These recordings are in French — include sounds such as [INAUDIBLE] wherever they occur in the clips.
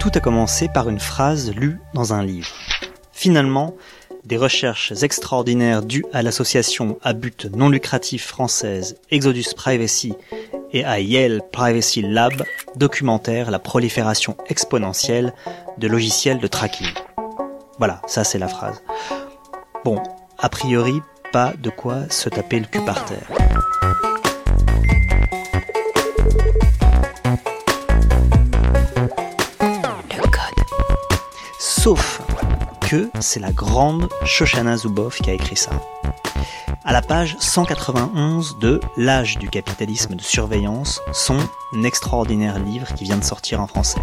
Tout a commencé par une phrase lue dans un livre. Finalement, des recherches extraordinaires dues à l'association à but non lucratif française Exodus Privacy et à Yale Privacy Lab documentèrent la prolifération exponentielle de logiciels de tracking. Voilà, ça c'est la phrase. Bon, a priori, pas de quoi se taper le cul par terre. Sauf que c'est la grande Shoshana Zuboff qui a écrit ça. À la page 191 de L'âge du capitalisme de surveillance, son extraordinaire livre qui vient de sortir en français.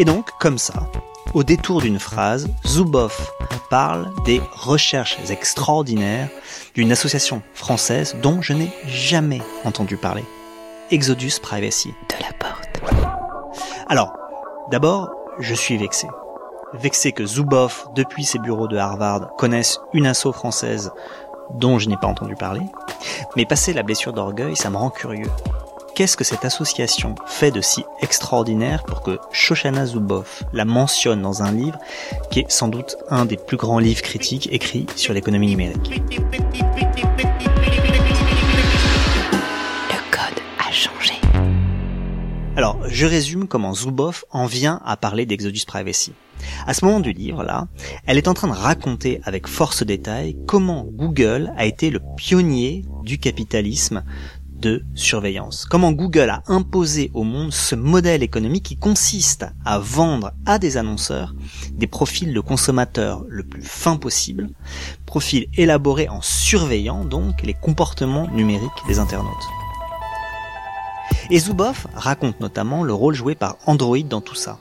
Et donc, comme ça, au détour d'une phrase, Zuboff parle des recherches extraordinaires d'une association française dont je n'ai jamais entendu parler. Exodus Privacy. De la porte. Alors, d'abord, je suis vexé. Vexé que Zuboff, depuis ses bureaux de Harvard, connaisse une asso française dont je n'ai pas entendu parler. Mais passer la blessure d'orgueil, ça me rend curieux. Qu'est-ce que cette association fait de si extraordinaire pour que Shoshana Zuboff la mentionne dans un livre qui est sans doute un des plus grands livres critiques écrits sur l'économie numérique? Le code a changé. Alors, je résume comment Zuboff en vient à parler d'Exodus Privacy. À ce moment du livre, là, elle est en train de raconter avec force détail comment Google a été le pionnier du capitalisme de surveillance. Comment Google a imposé au monde ce modèle économique qui consiste à vendre à des annonceurs des profils de consommateurs le plus fin possible, profils élaborés en surveillant donc les comportements numériques des internautes. Et Zuboff raconte notamment le rôle joué par Android dans tout ça.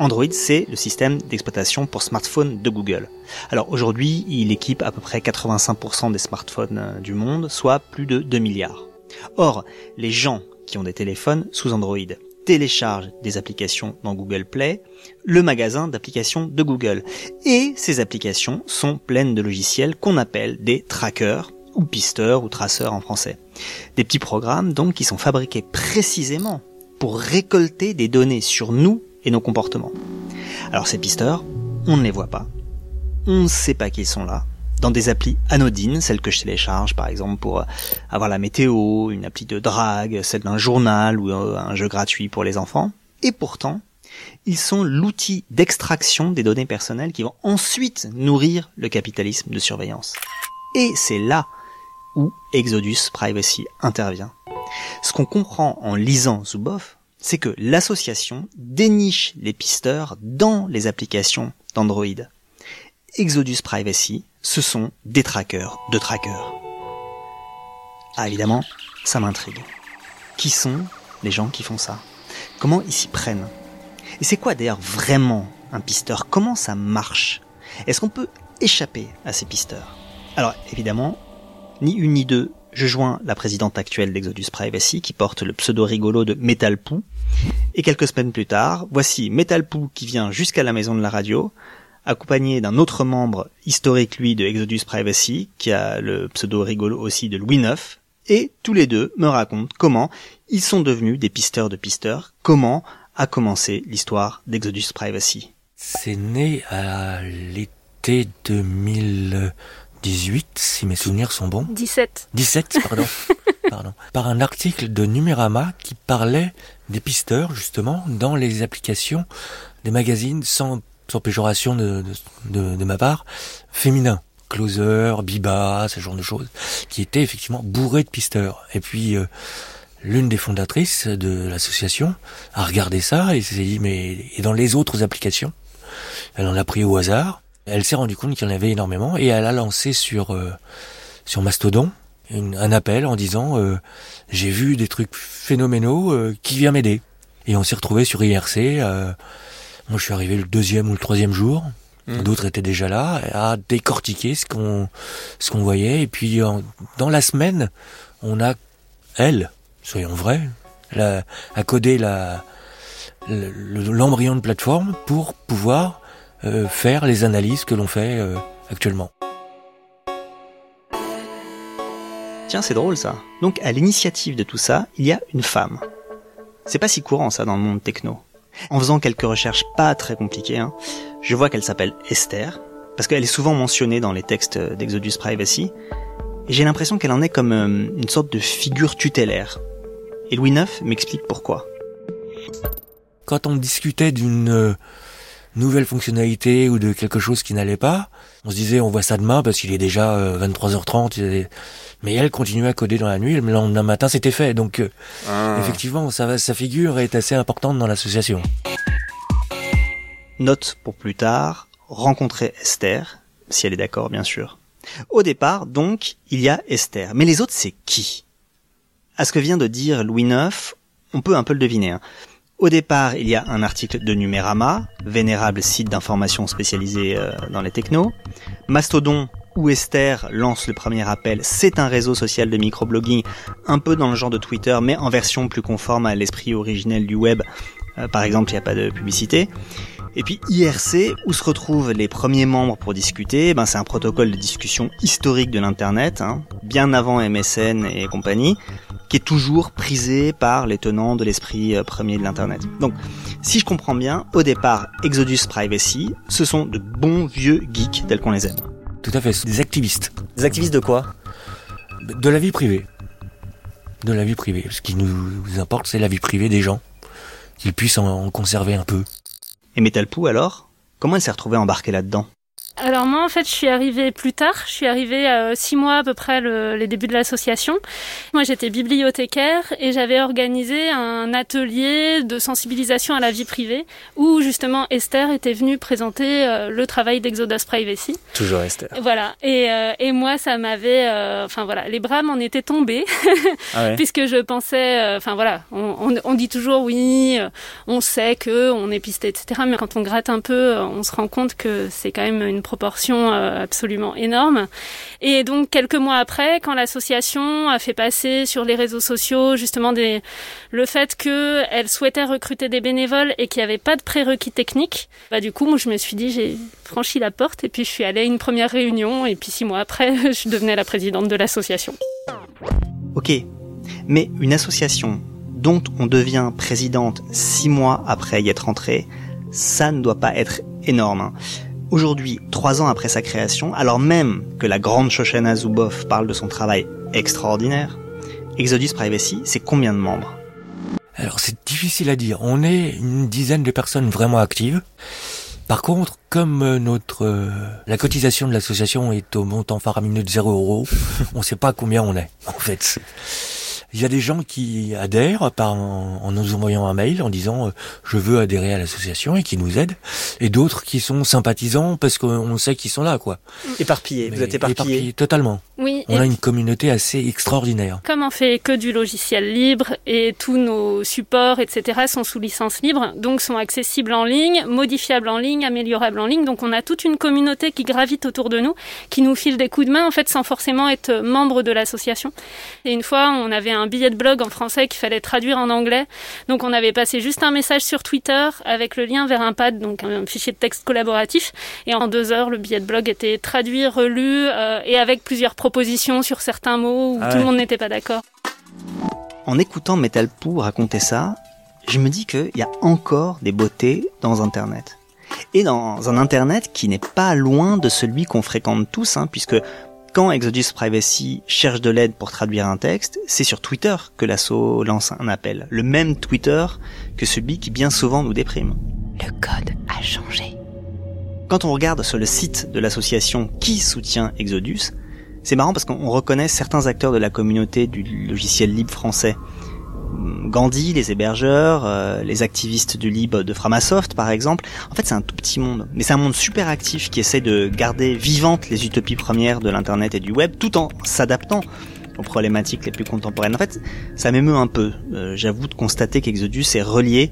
Android, c'est le système d'exploitation pour smartphone de Google. Alors aujourd'hui, il équipe à peu près 85% des smartphones euh, du monde, soit plus de 2 milliards. Or, les gens qui ont des téléphones sous Android téléchargent des applications dans Google Play, le magasin d'applications de Google. Et ces applications sont pleines de logiciels qu'on appelle des trackers, ou pisteurs, ou traceurs en français. Des petits programmes donc qui sont fabriqués précisément pour récolter des données sur nous nos comportements. Alors ces pisteurs, on ne les voit pas. On ne sait pas qu'ils sont là. Dans des applis anodines, celles que je télécharge par exemple pour euh, avoir la météo, une appli de drague, celle d'un journal ou euh, un jeu gratuit pour les enfants. Et pourtant, ils sont l'outil d'extraction des données personnelles qui vont ensuite nourrir le capitalisme de surveillance. Et c'est là où Exodus Privacy intervient. Ce qu'on comprend en lisant Zuboff, c'est que l'association déniche les pisteurs dans les applications d'Android. Exodus Privacy, ce sont des trackers de trackers. Ah évidemment, ça m'intrigue. Qui sont les gens qui font ça? Comment ils s'y prennent? Et c'est quoi d'ailleurs vraiment un pisteur? Comment ça marche? Est-ce qu'on peut échapper à ces pisteurs? Alors évidemment, ni une ni deux, je joins la présidente actuelle d'Exodus Privacy qui porte le pseudo rigolo de Metalpoo. Et quelques semaines plus tard, voici Metalpoo qui vient jusqu'à la maison de la radio, accompagné d'un autre membre historique lui de Exodus Privacy, qui a le pseudo rigolo aussi de Louis IX, et tous les deux me racontent comment ils sont devenus des pisteurs de pisteurs, comment a commencé l'histoire d'Exodus Privacy. C'est né à l'été 2018, si mes souvenirs sont bons. 17. 17, pardon. [LAUGHS] pardon. Par un article de Numérama qui parlait des pisteurs, justement, dans les applications des magazines sans, sans péjoration de, de ma part, féminins. Closer, Biba, ce genre de choses, qui étaient effectivement bourrés de pisteurs. Et puis, euh, l'une des fondatrices de l'association a regardé ça et s'est dit, mais, et dans les autres applications? Elle en a pris au hasard. Elle s'est rendue compte qu'il y en avait énormément et elle a lancé sur, euh, sur Mastodon une- un appel en disant, euh, j'ai vu des trucs phénoménaux, euh, qui vient m'aider? Et on s'est retrouvé sur IRC, moi je suis arrivé le deuxième ou le troisième jour. Mhm. D'autres étaient déjà là, à décortiquer ce qu'on ce qu'on voyait. Et puis en- dans la semaine, on a elle, soyons vrais, la, a codé la le- le- l'embryon de plateforme pour pouvoir faire les analyses que l'on fait euh, actuellement. Tiens, c'est drôle ça. Donc à l'initiative de tout ça, il y a une femme. C'est pas si courant ça dans le monde techno. En faisant quelques recherches pas très compliquées, hein, je vois qu'elle s'appelle Esther, parce qu'elle est souvent mentionnée dans les textes d'Exodus Privacy, et j'ai l'impression qu'elle en est comme euh, une sorte de figure tutélaire. Et Louis IX m'explique pourquoi. Quand on discutait d'une euh, nouvelle fonctionnalité ou de quelque chose qui n'allait pas, on se disait on voit ça demain parce qu'il est déjà 23h30. Euh, Mais elle continuait à coder dans la nuit, le lendemain matin c'était fait. Donc ah. effectivement, sa, sa figure est assez importante dans l'association. Note pour plus tard, rencontrer Esther, si elle est d'accord bien sûr. Au départ, donc, il y a Esther. Mais les autres, c'est qui? À ce que vient de dire Louis IX, on peut un peu le deviner. Hein. Au départ, il y a un article de Numérama, vénérable site d'information spécialisé euh, dans les technos. Mastodon, où Esther lance le premier appel, c'est un réseau social de microblogging, un peu dans le genre de Twitter, mais en version plus conforme à l'esprit originel du web. Euh, par exemple, il n'y a pas de publicité. Et puis IRC, où se retrouvent les premiers membres pour discuter, ben c'est un protocole de discussion historique de l'Internet, hein, bien avant MSN et compagnie, qui est toujours prisé par les tenants de l'esprit euh, premier de l'Internet. Donc, si je comprends bien, au départ, Exodus Privacy, ce sont de bons vieux geeks tels qu'on les aime. Tout à fait, des activistes. Des activistes de quoi? De la vie privée. De la vie privée. Ce qui nous importe, c'est la vie privée des gens. Qu'ils puissent en conserver un peu. Et Metalpoo alors? Comment elle s'est retrouvée embarquée là-dedans? Alors moi en fait je suis arrivée plus tard, je suis arrivée euh, six mois à peu près le, les débuts de l'association. Moi j'étais bibliothécaire et j'avais organisé un atelier de sensibilisation à la vie privée où justement Esther était venue présenter euh, le travail d'Exodus Privacy. Toujours Esther. Voilà et, euh, et moi ça m'avait, enfin voilà, les bras m'en étaient tombés [LAUGHS] ah [LAUGHS] puisque je pensais, enfin voilà, on, on, on, dit toujours oui, on sait que on est pisté etc. Mais quand on gratte un peu, on se rend compte que c'est quand même une proportion euh, absolument énorme. Et donc quelques mois après, quand l'association a fait passer sur les réseaux sociaux justement le fait qu'elle souhaitait recruter des bénévoles et qu'il n'y avait pas de prérequis techniques, bah du coup moi je me suis dit j'ai franchi la porte et puis je suis allée à une première réunion et puis six mois après [LAUGHS] je devenais la présidente de l'association. Ok, mais une association dont on devient présidente six mois après y être entrée, ça ne doit pas être énorme. Aujourd'hui, trois ans après sa création, alors même que la grande Shoshana Zuboff parle de son travail extraordinaire, Exodus Privacy, c'est combien de membres? Alors c'est difficile à dire. On est une dizaine de personnes vraiment actives. Par contre, comme euh, notre euh, la cotisation de l'association est au montant faramineux de 0 euros, [LAUGHS] on ne sait pas combien on est en fait. Il y a des gens qui adhèrent par, en, nous envoyant un mail en disant euh, je veux adhérer à l'association et qui nous aident, et d'autres qui sont sympathisants parce qu'on sait qu'ils sont là, quoi. Éparpillés, vous êtes éparpillés. Totalement. Oui. On a une communauté assez extraordinaire. Comme on fait que du logiciel libre et tous nos supports, etc., sont sous licence libre, donc sont accessibles en ligne, modifiables en ligne, améliorables en ligne. Donc on a toute une communauté qui gravite autour de nous, qui nous file des coups de main, en fait, sans forcément être membre de l'association. Et une fois, on avait un billet de blog en français qu'il fallait traduire en anglais. Donc on avait passé juste un message sur Twitter avec le lien vers un pad, donc un fichier de texte collaboratif. Et en deux heures, le billet de blog était traduit, relu euh, et avec plusieurs propositions sur certains mots où ah tout le monde n'était pas d'accord. En écoutant Metalpoo raconter ça, je me dis qu'il y a encore des beautés dans Internet. Et dans un Internet qui n'est pas loin de celui qu'on fréquente tous, hein, puisque quand Exodus Privacy cherche de l'aide pour traduire un texte, c'est sur Twitter que l'assaut lance un appel. Le même Twitter que celui qui bien souvent nous déprime. Le code a changé. Quand on regarde sur le site de l'association qui soutient Exodus, c'est marrant parce qu'on reconnaît certains acteurs de la communauté du logiciel libre français. Gandhi, les hébergeurs, euh, les activistes du libre de Framasoft par exemple. En fait, c'est un tout petit monde, mais c'est un monde super actif qui essaie de garder vivantes les utopies premières de l'internet et du web, tout en s'adaptant aux problématiques les plus contemporaines. En fait, ça m'émeut un peu. Euh, j'avoue de constater qu'Exodus est relié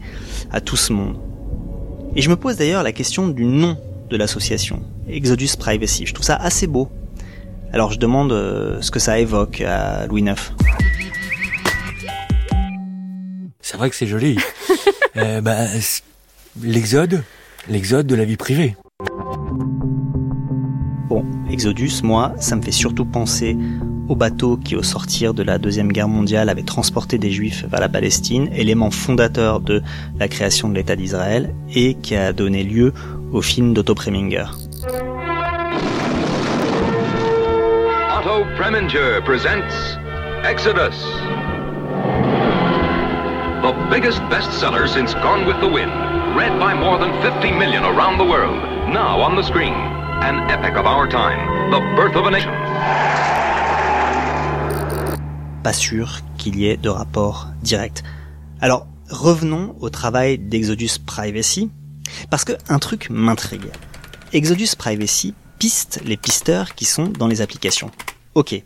à tout ce monde. Et je me pose d'ailleurs la question du nom de l'association, Exodus Privacy. Je trouve ça assez beau. Alors je demande euh, ce que ça évoque à Louis IX. C'est vrai que c'est joli. [LAUGHS] euh, bah, l'exode, l'exode de la vie privée. Bon, Exodus, moi, ça me fait surtout penser au bateau qui, au sortir de la Deuxième Guerre mondiale, avait transporté des Juifs vers la Palestine, élément fondateur de la création de l'État d'Israël, et qui a donné lieu au film d'Otto Preminger. Otto Preminger presents Exodus. The biggest bestseller since Gone with the Wind, read by more than 50 million around the world, now on the screen. An epic of our time, the birth of a nation. Pas sûr qu'il y ait de rapport direct. Alors, revenons au travail d'Exodus Privacy, parce que un truc m'intrigue. Exodus Privacy piste les pisteurs qui sont dans les applications. Ok.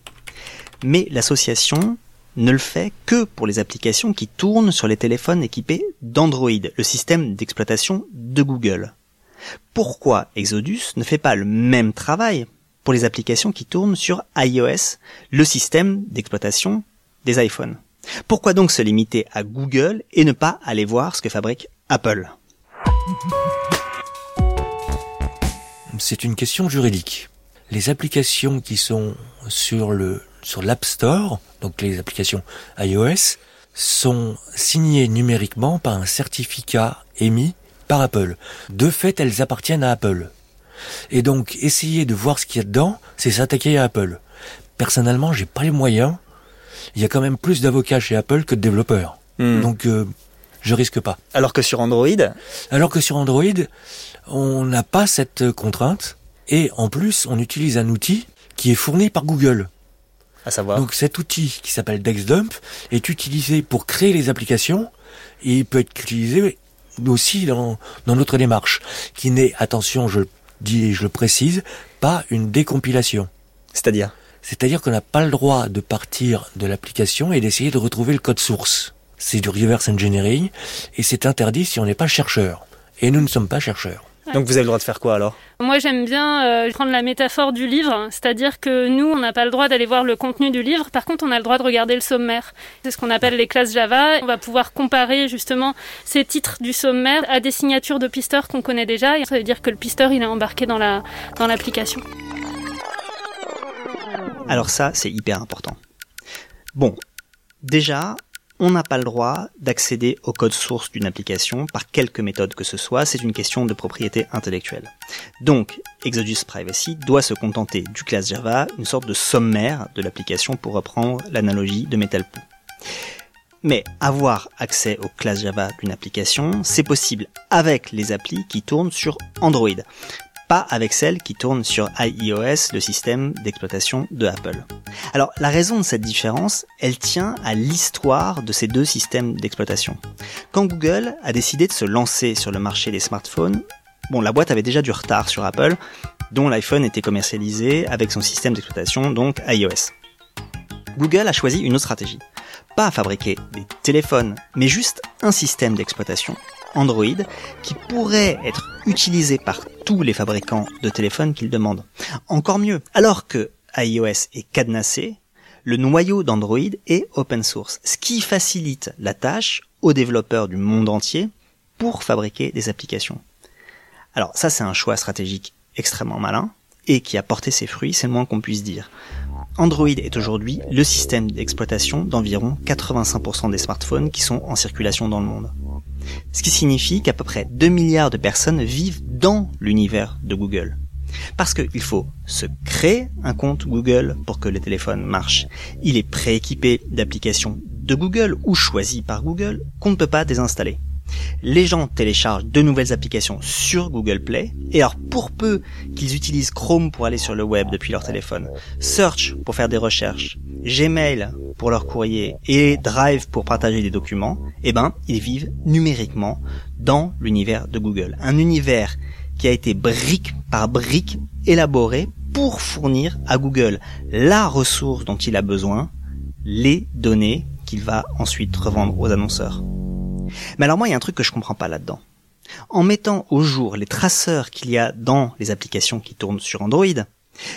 Mais l'association ne le fait que pour les applications qui tournent sur les téléphones équipés d'Android, le système d'exploitation de Google. Pourquoi Exodus ne fait pas le même travail pour les applications qui tournent sur iOS, le système d'exploitation des iPhones? Pourquoi donc se limiter à Google et ne pas aller voir ce que fabrique Apple? C'est une question juridique. Les applications qui sont sur le sur l'App Store, donc les applications iOS, sont signées numériquement par un certificat émis par Apple. De fait, elles appartiennent à Apple. Et donc, essayer de voir ce qu'il y a dedans, c'est s'attaquer à Apple. Personnellement, j'ai pas les moyens. Il y a quand même plus d'avocats chez Apple que de développeurs. Hmm. Donc, euh, je risque pas. Alors que sur Android Alors que sur Android, on n'a pas cette contrainte. Et en plus, on utilise un outil qui est fourni par Google. À savoir. Donc cet outil qui s'appelle DexDump est utilisé pour créer les applications et il peut être utilisé aussi dans, dans notre démarche, qui n'est, attention, je le dis et je le précise, pas une décompilation. C'est-à-dire? C'est-à-dire qu'on n'a pas le droit de partir de l'application et d'essayer de retrouver le code source. C'est du reverse engineering et c'est interdit si on n'est pas chercheur. Et nous ne sommes pas chercheurs. Donc vous avez le droit de faire quoi alors? Moi j'aime bien euh, prendre la métaphore du livre, c'est-à-dire que nous on n'a pas le droit d'aller voir le contenu du livre, par contre on a le droit de regarder le sommaire. C'est ce qu'on appelle les classes Java. On va pouvoir comparer justement ces titres du sommaire à des signatures de pisteurs qu'on connaît déjà, et ça veut dire que le pisteur il est embarqué dans la dans l'application. Alors ça c'est hyper important. Bon, déjà on n'a pas le droit d'accéder au code source d'une application par quelque méthode que ce soit, c'est une question de propriété intellectuelle. Donc, Exodus Privacy doit se contenter du class Java, une sorte de sommaire de l'application pour reprendre l'analogie de Metalpoo. Mais avoir accès au class Java d'une application, c'est possible avec les applis qui tournent sur Android pas avec celle qui tourne sur iOS, le système d'exploitation de Apple. Alors la raison de cette différence, elle tient à l'histoire de ces deux systèmes d'exploitation. Quand Google a décidé de se lancer sur le marché des smartphones, bon la boîte avait déjà du retard sur Apple, dont l'iPhone était commercialisé avec son système d'exploitation, donc iOS. Google a choisi une autre stratégie. Pas fabriquer des téléphones, mais juste un système d'exploitation Android qui pourrait être utilisé par tous les fabricants de téléphones qu'ils demandent. Encore mieux, alors que iOS est cadenassé, le noyau d'Android est open source, ce qui facilite la tâche aux développeurs du monde entier pour fabriquer des applications. Alors ça c'est un choix stratégique extrêmement malin et qui a porté ses fruits, c'est le moins qu'on puisse dire. Android est aujourd'hui le système d'exploitation d'environ 85% des smartphones qui sont en circulation dans le monde. Ce qui signifie qu'à peu près 2 milliards de personnes vivent dans l'univers de Google. Parce qu'il faut se créer un compte Google pour que le téléphone marche. Il est prééquipé d'applications de Google ou choisies par Google qu'on ne peut pas désinstaller les gens téléchargent de nouvelles applications sur Google Play, et alors pour peu qu'ils utilisent Chrome pour aller sur le web depuis leur téléphone, Search pour faire des recherches, Gmail pour leur courrier et Drive pour partager des documents, eh ben, ils vivent numériquement dans l'univers de Google. Un univers qui a été brique par brique élaboré pour fournir à Google la ressource dont il a besoin, les données qu'il va ensuite revendre aux annonceurs. Mais alors moi, il y a un truc que je comprends pas là-dedans. En mettant au jour les traceurs qu'il y a dans les applications qui tournent sur Android,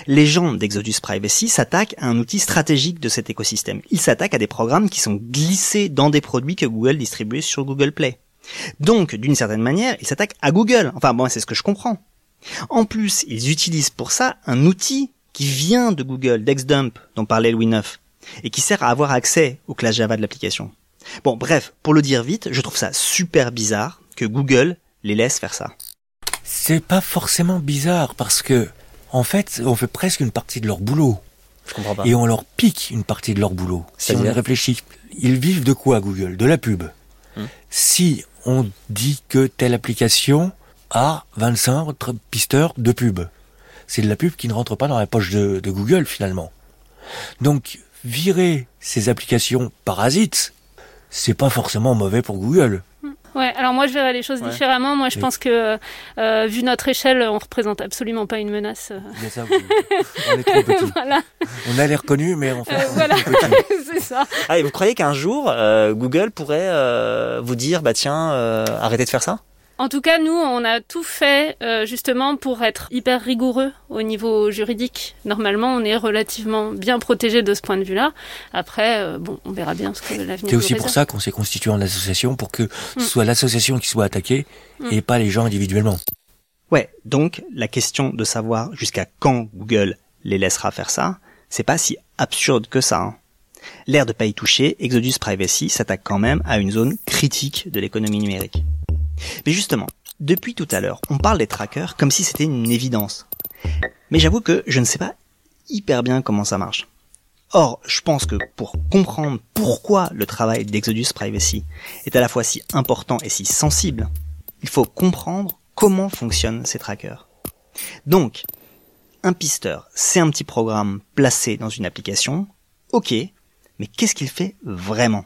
les gens d'Exodus Privacy s'attaquent à un outil stratégique de cet écosystème. Ils s'attaquent à des programmes qui sont glissés dans des produits que Google distribue sur Google Play. Donc, d'une certaine manière, ils s'attaquent à Google. Enfin bon, c'est ce que je comprends. En plus, ils utilisent pour ça un outil qui vient de Google, d'Xdump, dont parlait Louis IX, et qui sert à avoir accès aux classes Java de l'application. Bon, bref, pour le dire vite, je trouve ça super bizarre que Google les laisse faire ça. C'est pas forcément bizarre parce que, en fait, on fait presque une partie de leur boulot. Je comprends pas. Et on leur pique une partie de leur boulot. Si on y réfléchit, ils vivent de quoi Google? De la pub. Hmm. Si on dit que telle application a 25 pisteurs de pub, c'est de la pub qui ne rentre pas dans la poche de, de Google finalement. Donc virer ces applications parasites, c'est pas forcément mauvais pour Google. Ouais, alors moi je verrais les choses différemment. Moi je pense que euh, vu notre échelle, on représente absolument pas une menace. Mais ça, on est trop [LAUGHS] petit. voilà. On a l'air connu, mais on fait euh, voilà, [LAUGHS] c'est ça. Ah, et vous croyez qu'un jour euh, Google pourrait euh, vous dire, bah tiens, euh, arrêtez de faire ça? En tout cas, nous, on a tout fait euh, justement pour être hyper rigoureux au niveau juridique. Normalement, on est relativement bien protégé de ce point de vue-là. Après, euh, bon, on verra bien ce que l'avenir. C'est aussi pour ça qu'on s'est constitué en association pour que ce mm. soit l'association qui soit attaquée mm. et pas les gens individuellement. Ouais, donc la question de savoir jusqu'à quand Google les laissera faire ça, c'est pas si absurde que ça. Hein. L'air de pas y toucher, Exodus Privacy s'attaque quand même à une zone critique de l'économie numérique. Mais justement, depuis tout à l'heure, on parle des trackers comme si c'était une évidence. Mais j'avoue que je ne sais pas hyper bien comment ça marche. Or, je pense que pour comprendre pourquoi le travail d'Exodus Privacy est à la fois si important et si sensible, il faut comprendre comment fonctionnent ces trackers. Donc, un pisteur, c'est un petit programme placé dans une application, ok, mais qu'est-ce qu'il fait vraiment?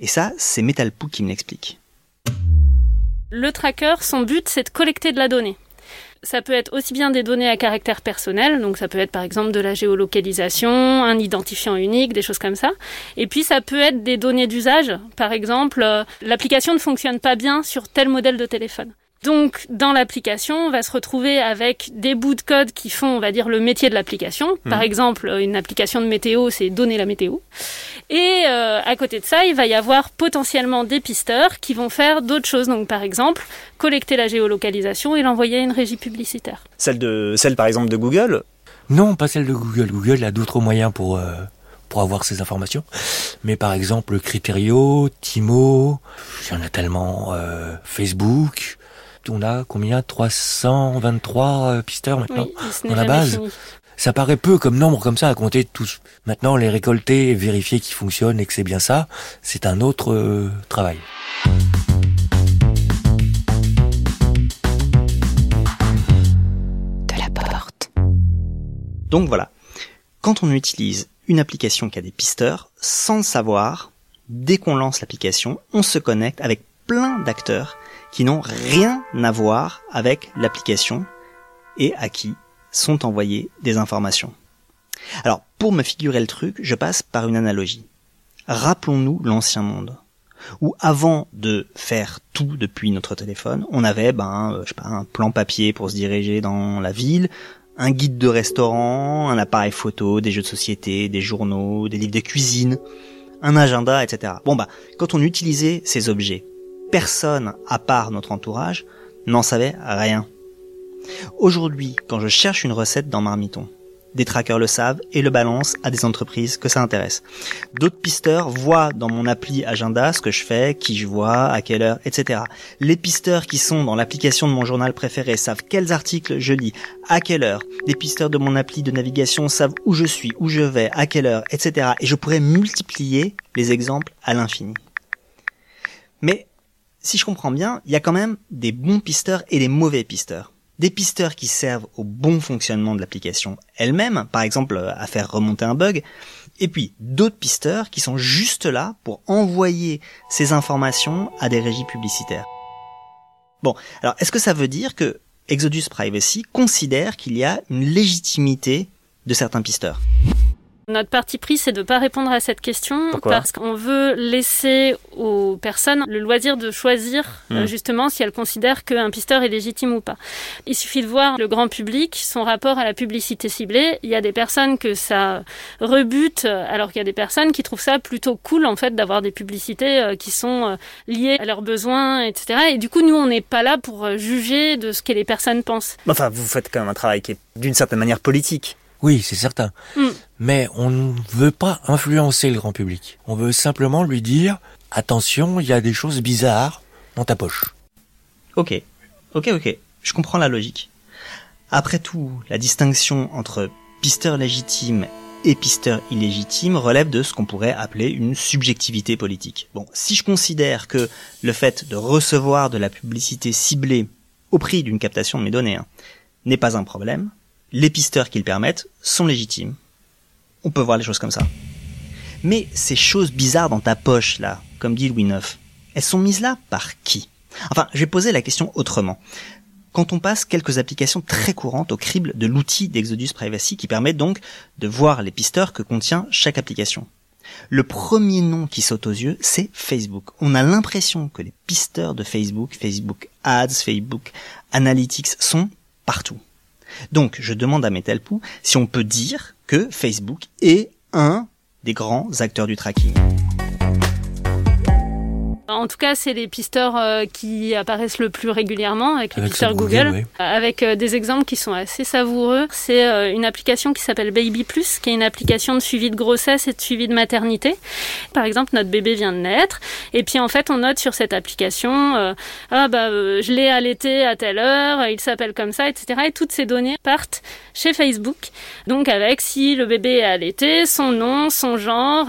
Et ça, c'est Metalpoo qui me l'explique. Le tracker, son but, c'est de collecter de la donnée. Ça peut être aussi bien des données à caractère personnel, donc ça peut être par exemple de la géolocalisation, un identifiant unique, des choses comme ça. Et puis ça peut être des données d'usage, par exemple, euh, l'application ne fonctionne pas bien sur tel modèle de téléphone. Donc, dans l'application, on va se retrouver avec des bouts de code qui font, on va dire, le métier de l'application. Mhm. Par exemple, une application de météo, c'est donner la météo. Et euh, à côté de ça, il va y avoir potentiellement des pisteurs qui vont faire d'autres choses. Donc, par exemple, collecter la géolocalisation et l'envoyer à une régie publicitaire. Celle de, celle par exemple de Google? Non, pas celle de Google. Google a d'autres moyens pour. Euh, pour avoir ces informations. Mais par exemple, Criterio, Timo, il y en a tellement, euh, Facebook, on a combien? 323 euh, pisteurs maintenant dans la base. Ça paraît peu comme nombre comme ça à compter tous. Maintenant, les récolter et vérifier qu'ils fonctionnent et que c'est bien ça, c'est un autre euh, travail. De la porte. Donc voilà. Quand on utilise une application qui a des pisteurs, sans le savoir, dès qu'on lance l'application, on se connecte avec plein d'acteurs qui n'ont rien à voir avec l'application et à qui sont envoyées des informations. Alors, pour me figurer le truc, je passe par une analogie. Rappelons-nous l'ancien monde, où avant de faire tout depuis notre téléphone, on avait ben, euh, je sais pas, un plan papier pour se diriger dans la ville, un guide de restaurant, un appareil photo, des jeux de société, des journaux, des livres de cuisine, un agenda, etc. Bon bah, quand on utilisait ces objets personne à part notre entourage n'en savait rien. Aujourd'hui, quand je cherche une recette dans Marmiton, des trackers le savent et le balancent à des entreprises que ça intéresse. D'autres pisteurs voient dans mon appli agenda ce que je fais, qui je vois, à quelle heure, etc. Les pisteurs qui sont dans l'application de mon journal préféré savent quels articles je lis, à quelle heure. Les pisteurs de mon appli de navigation savent où je suis, où je vais, à quelle heure, etc. Et je pourrais multiplier les exemples à l'infini. Mais si je comprends bien, il y a quand même des bons pisteurs et des mauvais pisteurs. Des pisteurs qui servent au bon fonctionnement de l'application elle-même, par exemple euh, à faire remonter un bug, et puis d'autres pisteurs qui sont juste là pour envoyer ces informations à des régies publicitaires. Bon, alors est-ce que ça veut dire que Exodus Privacy considère qu'il y a une légitimité de certains pisteurs? Notre parti pris, c'est de ne pas répondre à cette question parce qu'on veut laisser aux personnes le loisir de choisir euh, hmm. justement si elles considèrent qu'un pisteur est légitime ou pas. Il suffit de voir le grand public, son rapport à la publicité ciblée. Il y a des personnes que ça rebute, alors qu'il y a des personnes qui trouvent ça plutôt cool en fait d'avoir des publicités euh, qui sont euh, liées à leurs besoins, etc. Et du coup, nous, on n'est pas là pour juger de ce que les personnes pensent. Enfin, vous faites quand même un travail qui est d'une certaine manière politique. Oui, c'est certain. Mm. Mais on ne veut pas influencer le grand public. On veut simplement lui dire attention, il y a des choses bizarres dans ta poche. Ok, ok, ok. Je comprends la logique. Après tout, la distinction entre pisteur légitime et pisteur illégitime relève de ce qu'on pourrait appeler une subjectivité politique. Bon, si je considère que le fait de recevoir de la publicité ciblée au prix d'une captation de mes données hein, n'est pas un problème, les pisteurs qui le permettent sont légitimes. On peut voir les choses comme ça. Mais ces choses bizarres dans ta poche, là, comme dit Louis IX, elles sont mises là par qui? Enfin, je vais poser la question autrement. Quand on passe quelques applications très courantes au crible de l'outil d'Exodus Privacy qui permet donc de voir les pisteurs que contient chaque application. Le premier nom qui saute aux yeux, c'est Facebook. On a l'impression que les pisteurs de Facebook, Facebook Ads, Facebook Analytics sont partout. Donc, je demande à Metalpoo si on peut dire que Facebook est un des grands acteurs du tracking. En tout cas, c'est les pisteurs euh, qui apparaissent le plus régulièrement avec les pisteurs Google, avec euh, des exemples qui sont assez savoureux. C'est euh, une application qui s'appelle Baby Plus, qui est une application de suivi de grossesse et de suivi de maternité. Par exemple, notre bébé vient de naître, et puis en fait, on note sur cette application, ah bah je l'ai allaité à telle heure, il s'appelle comme ça, etc. Et toutes ces données partent chez Facebook. Donc avec si le bébé est allaité, son nom, son genre,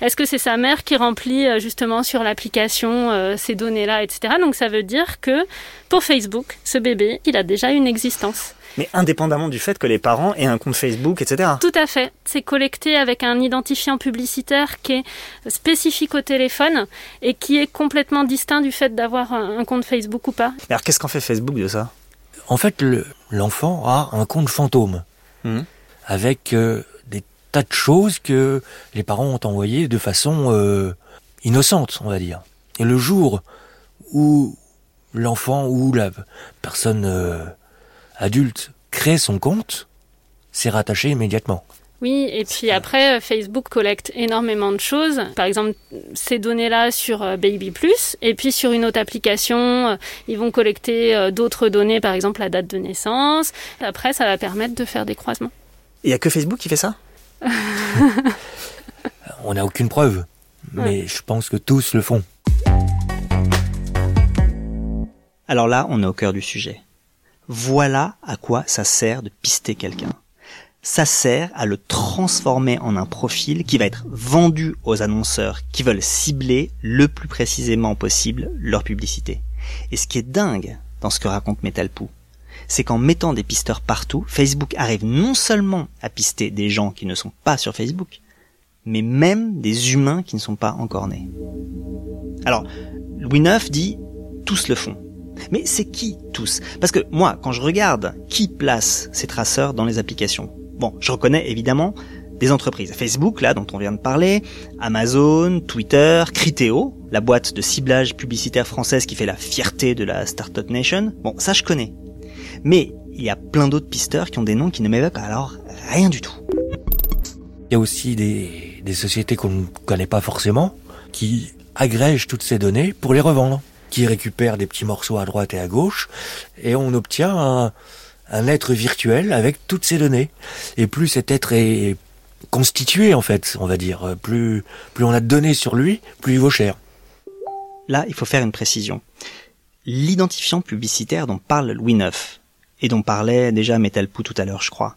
est-ce que c'est sa mère qui remplit justement sur l'application? Euh, ces données-là, etc. Donc ça veut dire que pour Facebook, ce bébé, il a déjà une existence. Mais indépendamment du fait que les parents aient un compte Facebook, etc. Tout à fait. C'est collecté avec un identifiant publicitaire qui est spécifique au téléphone et qui est complètement distinct du fait d'avoir un compte Facebook ou pas. alors qu'est-ce qu'en fait Facebook de ça? En fait, l'enfant a un compte fantôme mmh. avec euh, des tas de choses que les parents ont envoyées de façon euh, innocente, on va dire. Et le jour où l'enfant ou la personne euh, adulte crée son compte, c'est rattaché immédiatement. Oui, et puis après, euh, Facebook collecte énormément de choses. Par exemple, ces données-là sur euh, Baby Plus, et puis sur une autre application, ils vont collecter d'autres données, par exemple la date de naissance. Après, ça va permettre de faire des croisements. Il n'y a que Facebook qui fait ça? [LAUGHS] On n'a aucune preuve, mais je pense que tous le font. Alors là, on est au cœur du sujet. Voilà à quoi ça sert de pister quelqu'un. Ça sert à le transformer en un profil qui va être vendu aux annonceurs qui veulent cibler le plus précisément possible leur publicité. Et ce qui est dingue dans ce que raconte Metalpoo, c'est qu'en mettant des pisteurs partout, Facebook arrive non seulement à pister des gens qui ne sont pas sur Facebook, mais même des humains qui ne sont pas encore nés. Alors, Louis IX dit tous le font. Mais c'est qui tous? Parce que moi, quand je regarde qui place ces traceurs dans les applications, bon, je reconnais évidemment des entreprises. Facebook, là, dont on vient de parler, Amazon, Twitter, Criteo, la boîte de ciblage publicitaire française qui fait la fierté de la Startup Nation. Bon, ça je connais. Mais il y a plein d'autres pisteurs qui ont des noms qui ne m'évoquent alors rien du tout. Il y a aussi des, des sociétés qu'on ne connaît pas forcément qui agrègent toutes ces données pour les revendre qui récupère des petits morceaux à droite et à gauche, et on obtient un, être virtuel avec toutes ces données. Et plus cet être est constitué, en fait, on va dire, plus, plus on a de données sur lui, plus il vaut cher. Là, il faut faire une précision. L'identifiant publicitaire dont parle Louis IX, et dont parlait déjà Metalpoo tout à l'heure, je crois,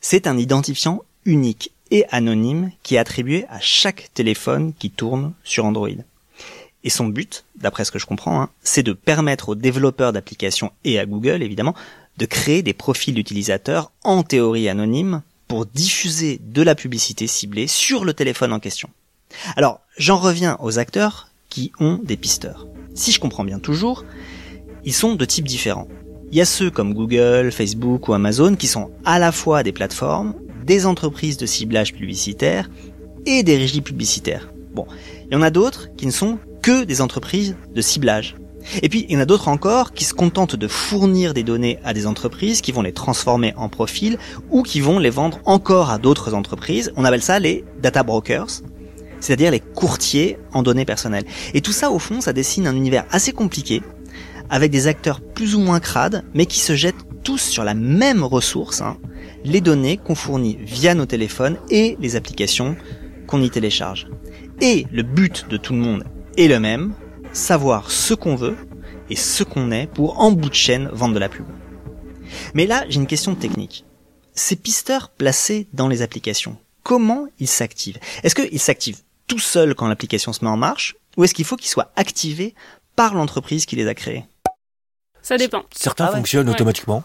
c'est un identifiant unique et anonyme qui est attribué à chaque téléphone qui tourne sur Android. Et son but, d'après ce que je comprends, hein, c'est de permettre aux développeurs d'applications et à Google évidemment de créer des profils d'utilisateurs en théorie anonymes pour diffuser de la publicité ciblée sur le téléphone en question. Alors, j'en reviens aux acteurs qui ont des pisteurs. Si je comprends bien toujours, ils sont de types différents. Il y a ceux comme Google, Facebook ou Amazon qui sont à la fois des plateformes, des entreprises de ciblage publicitaire et des régies publicitaires. Bon, il y en a d'autres qui ne sont que des entreprises de ciblage. Et puis, il y en a d'autres encore qui se contentent de fournir des données à des entreprises qui vont les transformer en profils ou qui vont les vendre encore à d'autres entreprises. On appelle ça les data brokers, c'est-à-dire les courtiers en données personnelles. Et tout ça, au fond, ça dessine un univers assez compliqué avec des acteurs plus ou moins crades, mais qui se jettent tous sur la même ressource, hein, les données qu'on fournit via nos téléphones et les applications qu'on y télécharge. Et le but de tout le monde est le même, savoir ce qu'on veut et ce qu'on est pour en bout de chaîne vendre de la pub. Mais là, j'ai une question technique. Ces pisteurs placés dans les applications, comment ils s'activent? Est-ce qu'ils s'activent tout seuls quand l'application se met en marche ou est-ce qu'il faut qu'ils soient activés par l'entreprise qui les a créés? Ça dépend. Certains ah fonctionnent automatiquement.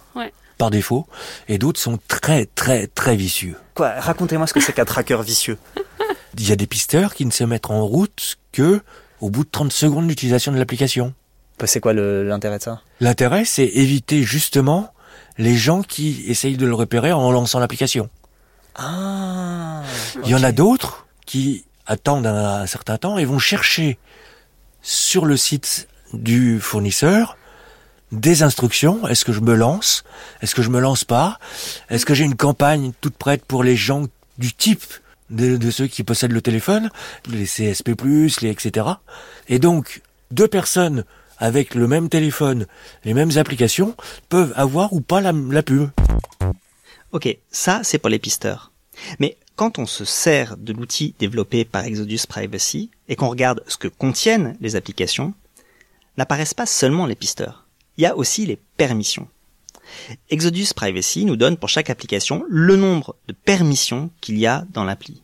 Par défaut, et d'autres sont très très très vicieux. Quoi Racontez-moi ce que c'est qu'un tracker vicieux. [LAUGHS] Il y a des pisteurs qui ne se mettent en route que au bout de 30 secondes d'utilisation de l'application. Bah, c'est quoi l'intérêt de ça? L'intérêt, c'est éviter justement les gens qui essayent de le repérer en lançant l'application. Ah. Il y en a d'autres qui attendent un, certain temps et vont chercher sur le site du fournisseur des instructions. Est-ce que je me lance? Est-ce que je me lance pas? Est-ce que j'ai une campagne toute prête pour les gens du type de, ceux qui possèdent le téléphone, les CSP+, les etc. Et donc, deux personnes avec le même téléphone, les mêmes applications, peuvent avoir ou pas la, la pub. Ok, ça c'est pour les pisteurs. Mais quand on se sert de l'outil développé par Exodus Privacy et qu'on regarde ce que contiennent les applications, n'apparaissent pas seulement les pisteurs. Il y a aussi les permissions. Exodus Privacy nous donne pour chaque application le nombre de permissions qu'il y a dans l'appli.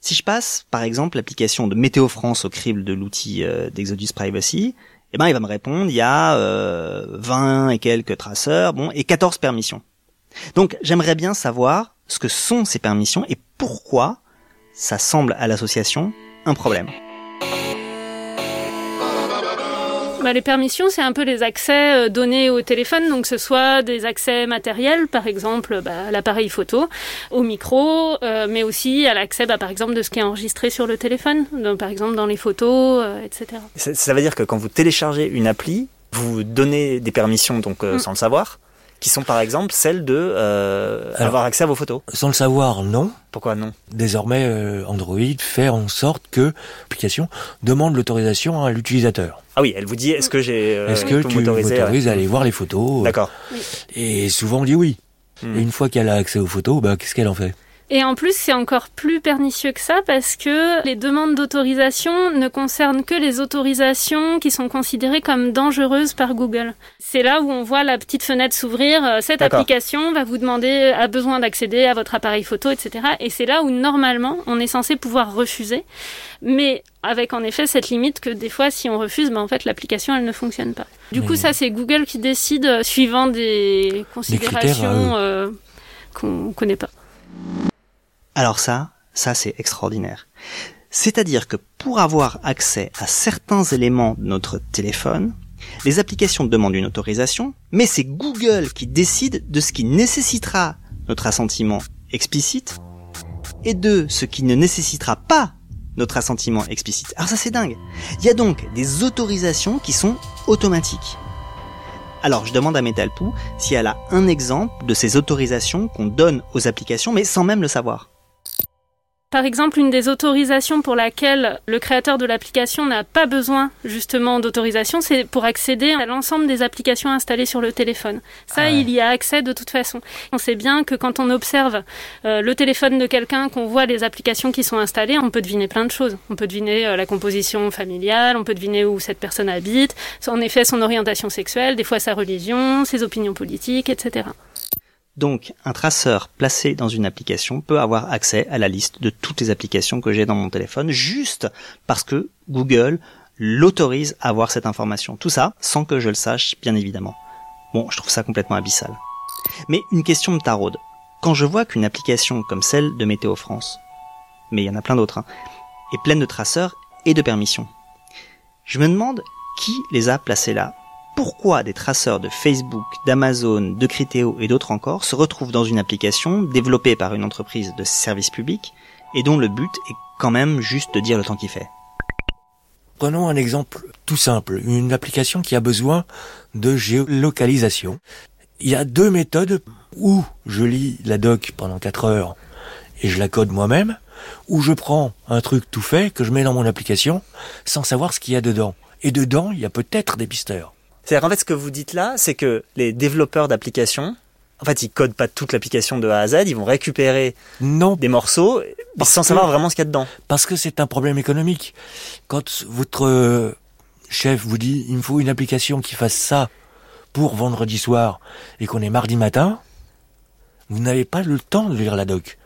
Si je passe, par exemple, l'application de Météo France au crible de l'outil euh, d'Exodus Privacy, eh ben, il va me répondre, il y a euh, 20 et quelques traceurs, bon, et 14 permissions. Donc, j'aimerais bien savoir ce que sont ces permissions et pourquoi ça semble à l'association un problème. Bah, les permissions, c'est un peu les accès euh, donnés au téléphone, donc ce soit des accès matériels, par exemple bah, à l'appareil photo, au micro, euh, mais aussi à l'accès, bah, par exemple, de ce qui est enregistré sur le téléphone, donc, par exemple dans les photos, euh, etc. Ça, ça, veut dire que quand vous téléchargez une appli, vous donnez des permissions donc mm. sans le savoir qui sont par exemple celles de euh, avoir accès à vos photos Sans le savoir, non. Pourquoi non? Désormais, euh, Android fait en sorte que l'application demande l'autorisation à l'utilisateur. Ah oui, elle vous dit est-ce que j'ai euh, est-ce que tu m'autorises à aller voir les photos? D'accord. Et souvent on dit oui. Hmm. Et une fois qu'elle a accès aux photos, bah qu'est-ce qu'elle en fait? Et en plus, c'est encore plus pernicieux que ça parce que les demandes d'autorisation ne concernent que les autorisations qui sont considérées comme dangereuses par Google. C'est là où on voit la petite fenêtre s'ouvrir. Euh, cette application va vous demander, a besoin d'accéder à votre appareil photo, etc. Et c'est là où normalement on est censé pouvoir refuser. Mais avec en effet cette limite que des fois, si on refuse, ben, en fait, l'application, elle ne fonctionne pas. Du coup, ça, c'est Google qui décide euh, suivant des considérations euh, qu'on connaît pas. Alors ça, ça c'est extraordinaire. C'est-à-dire que pour avoir accès à certains éléments de notre téléphone, les applications demandent une autorisation, mais c'est Google qui décide de ce qui nécessitera notre assentiment explicite et de ce qui ne nécessitera pas notre assentiment explicite. Alors ça c'est dingue. Il y a donc des autorisations qui sont automatiques. Alors je demande à Metalpoo si elle a un exemple de ces autorisations qu'on donne aux applications mais sans même le savoir. Par exemple, une des autorisations pour laquelle le créateur de l'application n'a pas besoin justement d'autorisation, c'est pour accéder à l'ensemble des applications installées sur le téléphone. Ça, ah il y a accès de toute façon. On sait bien que quand on observe euh, le téléphone de quelqu'un, qu'on voit les applications qui sont installées, on peut deviner plein de choses. On peut deviner euh, la composition familiale, on peut deviner où cette personne habite, en effet son orientation sexuelle, des fois sa religion, ses opinions politiques, etc. Donc, un traceur placé dans une application peut avoir accès à la liste de toutes les applications que j'ai dans mon téléphone juste parce que Google l'autorise à avoir cette information. Tout ça sans que je le sache, bien évidemment. Bon, je trouve ça complètement abyssal. Mais une question me taraude. Quand je vois qu'une application comme celle de Météo France, mais il y en a plein d'autres, hein, est pleine de traceurs et de permissions, je me demande qui les a placés là pourquoi des traceurs de Facebook, d'Amazon, de Criteo et d'autres encore se retrouvent dans une application développée par une entreprise de service public et dont le but est quand même juste de dire le temps qu'il fait. Prenons un exemple tout simple, une application qui a besoin de géolocalisation. Il y a deux méthodes où je lis la doc pendant 4 heures et je la code moi-même, ou je prends un truc tout fait que je mets dans mon application sans savoir ce qu'il y a dedans. Et dedans, il y a peut-être des pisteurs. C'est-à-dire en fait ce que vous dites là, c'est que les développeurs d'applications, en fait, ils codent pas toute l'application de A à Z, ils vont récupérer non. des morceaux sans savoir vraiment ce qu'il y a dedans. Parce que c'est un problème économique. Quand votre euh, chef vous dit il me faut une application qui fasse ça pour vendredi soir et qu'on est mardi matin, vous n'avez pas le temps de lire la doc.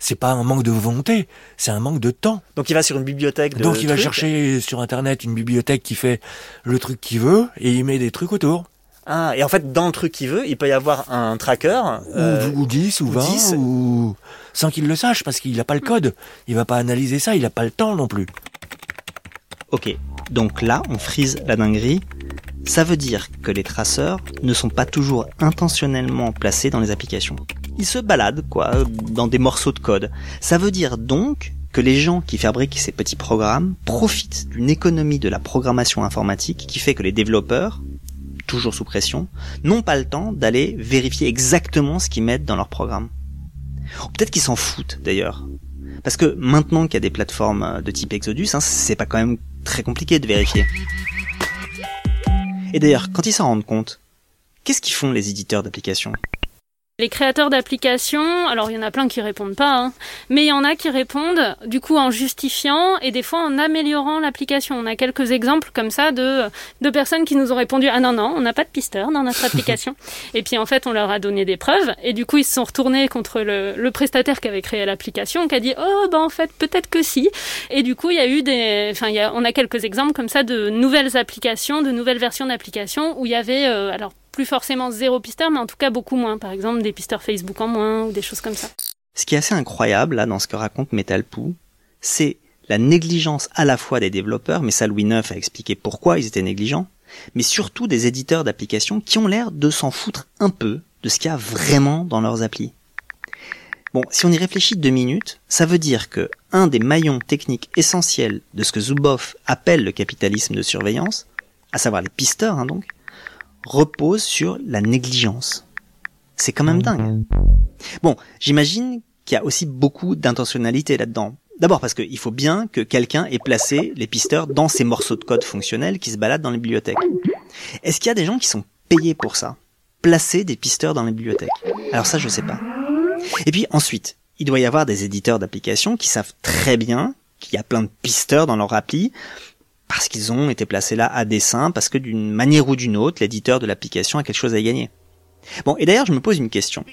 C'est pas un manque de volonté, c'est un manque de temps. Donc il va sur une bibliothèque de Donc il va chercher sur internet une bibliothèque qui fait le truc qu'il veut et il met des trucs autour. Ah, et en fait, dans le truc qu'il veut, il peut y avoir un tracker. Euh, ou, 10 ou 20, ou... sans qu'il le sache, parce qu'il n'a pas le code. Il va pas analyser ça, il n'a pas le temps non plus. Ok, donc là, on frise la dinguerie. Ça veut dire que les traceurs ne sont pas toujours intentionnellement placés dans les applications. Ils se baladent, quoi, dans des morceaux de code. Ça veut dire donc que les gens qui fabriquent ces petits programmes profitent d'une économie de la programmation informatique qui fait que les développeurs, toujours sous pression, n'ont pas le temps d'aller vérifier exactement ce qu'ils mettent dans leur programme. Peut-être qu'ils s'en foutent d'ailleurs. Parce que maintenant qu'il y a des plateformes de type Exodus, hein, c'est pas quand même très compliqué de vérifier. Et d'ailleurs, quand ils s'en rendent compte, qu'est-ce qu'ils font les éditeurs d'applications? Les créateurs d'applications, alors il y en a plein qui répondent pas, hein, mais il y en a qui répondent du coup en justifiant et des fois en améliorant l'application. On a quelques exemples comme ça de, de personnes qui nous ont répondu ah non non on n'a pas de pisteur dans notre [LAUGHS] application. et puis en fait on leur a donné des preuves et du coup ils se sont retournés contre le, le prestataire qui avait créé l'application qui a dit oh bah en fait peut-être que si. Et du coup il y a eu des, enfin il y a, on a quelques exemples comme ça de nouvelles applications, de nouvelles versions d'applications où il y avait euh, alors plus forcément zéro pisteur, mais en tout cas beaucoup moins. Par exemple, des pisteurs Facebook en moins ou des choses comme ça. Ce qui est assez incroyable là dans ce que raconte Metalpoo, c'est la négligence à la fois des développeurs, mais ça Louis IX a expliqué pourquoi ils étaient négligents, mais surtout des éditeurs d'applications qui ont l'air de s'en foutre un peu de ce qu'il y a vraiment dans leurs applis. Bon, si on y réfléchit deux minutes, ça veut dire que un des maillons techniques essentiels de ce que Zuboff appelle le capitalisme de surveillance, à savoir les pisteurs hein, donc, repose sur la négligence. C'est quand même dingue. Bon, j'imagine qu'il y a aussi beaucoup d'intentionnalité là-dedans. D'abord parce qu'il faut bien que quelqu'un ait placé les pisteurs dans ces morceaux de code fonctionnels qui se baladent dans les bibliothèques. Est-ce qu'il y a des gens qui sont payés pour ça? Placer des pisteurs dans les bibliothèques? Alors ça, je sais pas. Et puis ensuite, il doit y avoir des éditeurs d'applications qui savent très bien qu'il y a plein de pisteurs dans leur appli parce qu'ils ont été placés là à dessein, parce que d'une manière ou d'une autre, l'éditeur de l'application a quelque chose à y gagner. Bon, et d'ailleurs, je me pose une question.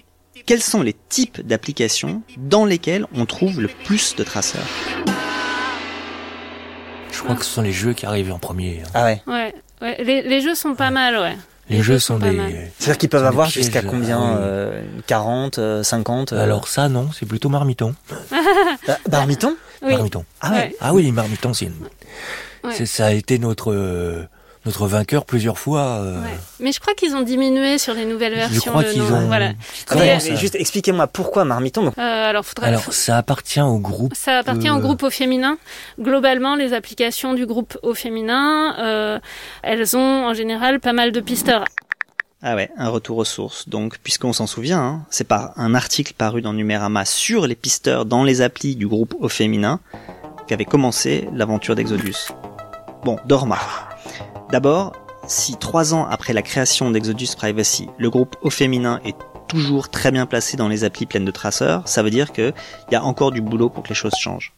Quels sont les types d'applications dans lesquelles on trouve le plus de traceurs? Je crois que ce sont les jeux qui arrivent en premier. Hein. Ah ouais Ouais, ouais. Les, jeux sont pas mal, ouais. Les, jeux, sont, des... C'est-à-dire qu'ils peuvent avoir jusqu'à combien 40, 50 euh, Alors ça, non, c'est plutôt Marmiton. Bah, marmiton? Oui. Marmiton. Ah ouais. Ah oui, Marmiton, c'est une... Ça a été notre euh, notre vainqueur plusieurs fois. Euh. Mais je crois qu'ils ont diminué sur les nouvelles versions. Je crois qu'ils ont. Voilà. Ah juste expliquez-moi pourquoi Marmiton. Euh, alors, faudrait... alors, ça appartient au groupe. Ça appartient au groupe au féminin. Globalement, les applications du groupe au féminin, elles ont en général pas mal de pisteurs. Ah ouais, un retour aux sources. Donc, puisqu'on s'en souvient, hein, c'est par un article paru dans Numérama sur les pisteurs dans les applis du groupe au féminin qu'avait commencé l'aventure d'Exodus. Bon, deux D'abord, si trois ans après la création d'Exodus Privacy, le groupe au féminin est toujours très bien placé dans les applis pleines de traceurs, ça veut dire qu'il y a encore du boulot pour que les choses changent.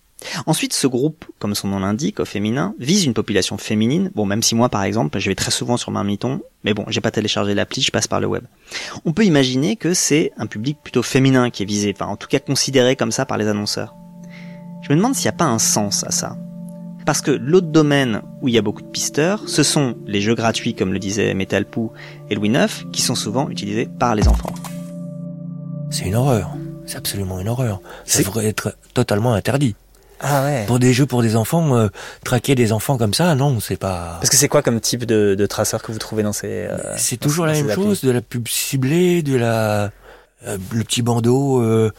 Ensuite, ce groupe, comme son nom l'indique, au féminin, vise une population féminine. Bon, même si moi, par exemple, je vais très souvent sur Marmiton, mais bon, j'ai pas téléchargé l'appli, je passe par le web. On peut imaginer que c'est un public plutôt féminin qui est visé, enfin, en tout cas considéré comme ça par les annonceurs. Je me demande s'il n'y a pas un sens à ça. Parce que l'autre domaine où il y a beaucoup de pisteurs, ce sont les jeux gratuits comme le disait Metalpoo et Louis IX, qui sont souvent utilisés par les enfants. C'est une horreur. C'est absolument une horreur. Ça devrait être totalement interdit. Ah ouais. Pour des jeux pour des enfants, euh, traquer des enfants comme ça, non, c'est pas. Parce que c'est quoi comme type de, de traceur que vous trouvez dans ces. Euh, c'est toujours la même chose, de la pub ciblée, de la euh, le petit bandeau.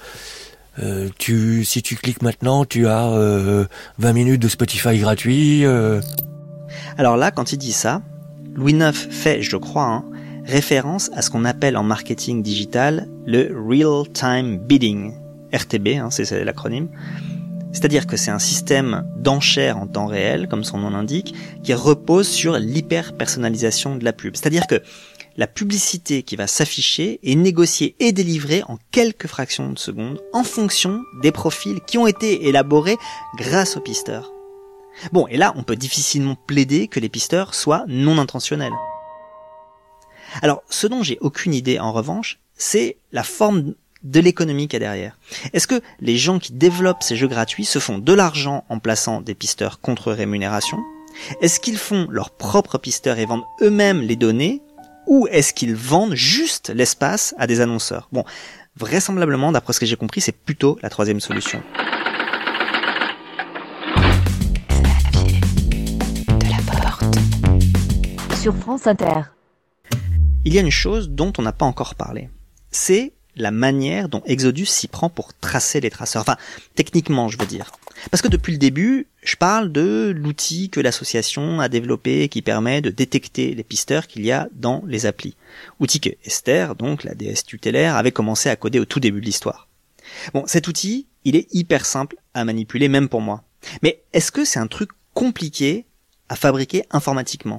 Euh, tu, si tu cliques maintenant, tu as 20 euh, minutes de Spotify gratuit. Euh. Alors là, quand il dit ça, Louis IX fait, je crois, hein, référence à ce qu'on appelle en marketing digital le Real Time Bidding, RTB, hein, c'est l'acronyme. C'est-à-dire que c'est un système d'enchères en temps réel, comme son nom l'indique, qui repose sur l'hyper-personnalisation de la pub. C'est-à-dire que la publicité qui va s'afficher est négociée et délivrée en quelques fractions de secondes en fonction des profils qui ont été élaborés grâce aux pisteurs. Bon, et là, on peut difficilement plaider que les pisteurs soient non intentionnels. Alors, ce dont j'ai aucune idée en revanche, c'est la forme de l'économie qu'il y a derrière. Est-ce que les gens qui développent ces jeux gratuits se font de l'argent en plaçant des pisteurs contre rémunération? Est-ce qu'ils font leurs propres pisteurs et vendent eux-mêmes les données Ou est-ce qu'ils vendent juste l'espace à des annonceurs Bon, vraisemblablement, d'après ce que j'ai compris, c'est plutôt la troisième solution. Sur France Inter. Il y a une chose dont on n'a pas encore parlé. C'est la manière dont Exodus s'y prend pour tracer les traceurs. Enfin, techniquement, je veux dire. Parce que depuis le début, je parle de l'outil que l'association a développé et qui permet de détecter les pisteurs qu'il y a dans les applis. Outil que Esther, donc la déesse tutélaire, avait commencé à coder au tout début de l'histoire. Bon, cet outil, il est hyper simple à manipuler, même pour moi. Mais est-ce que c'est un truc compliqué à fabriquer informatiquement?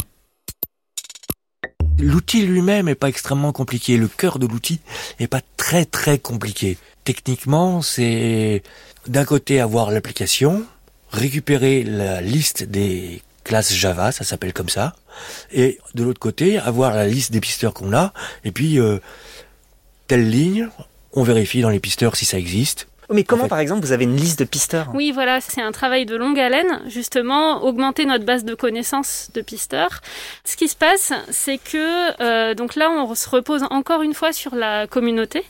L'outil lui-même est pas extrêmement compliqué. Le cœur de l'outil est pas très très compliqué. Techniquement, c'est d'un côté avoir l'application, récupérer la liste des classes Java, ça s'appelle comme ça, et de l'autre côté avoir la liste des pisteurs qu'on a, et puis euh, telle ligne, on vérifie dans les pisteurs si ça existe, mais comment, par exemple, vous avez une liste de pisteurs? Oui, voilà, c'est un travail de longue haleine, justement, augmenter notre base de connaissances de pisteurs. Ce qui se passe, c'est que, euh, donc là, on se repose encore une fois sur la communauté.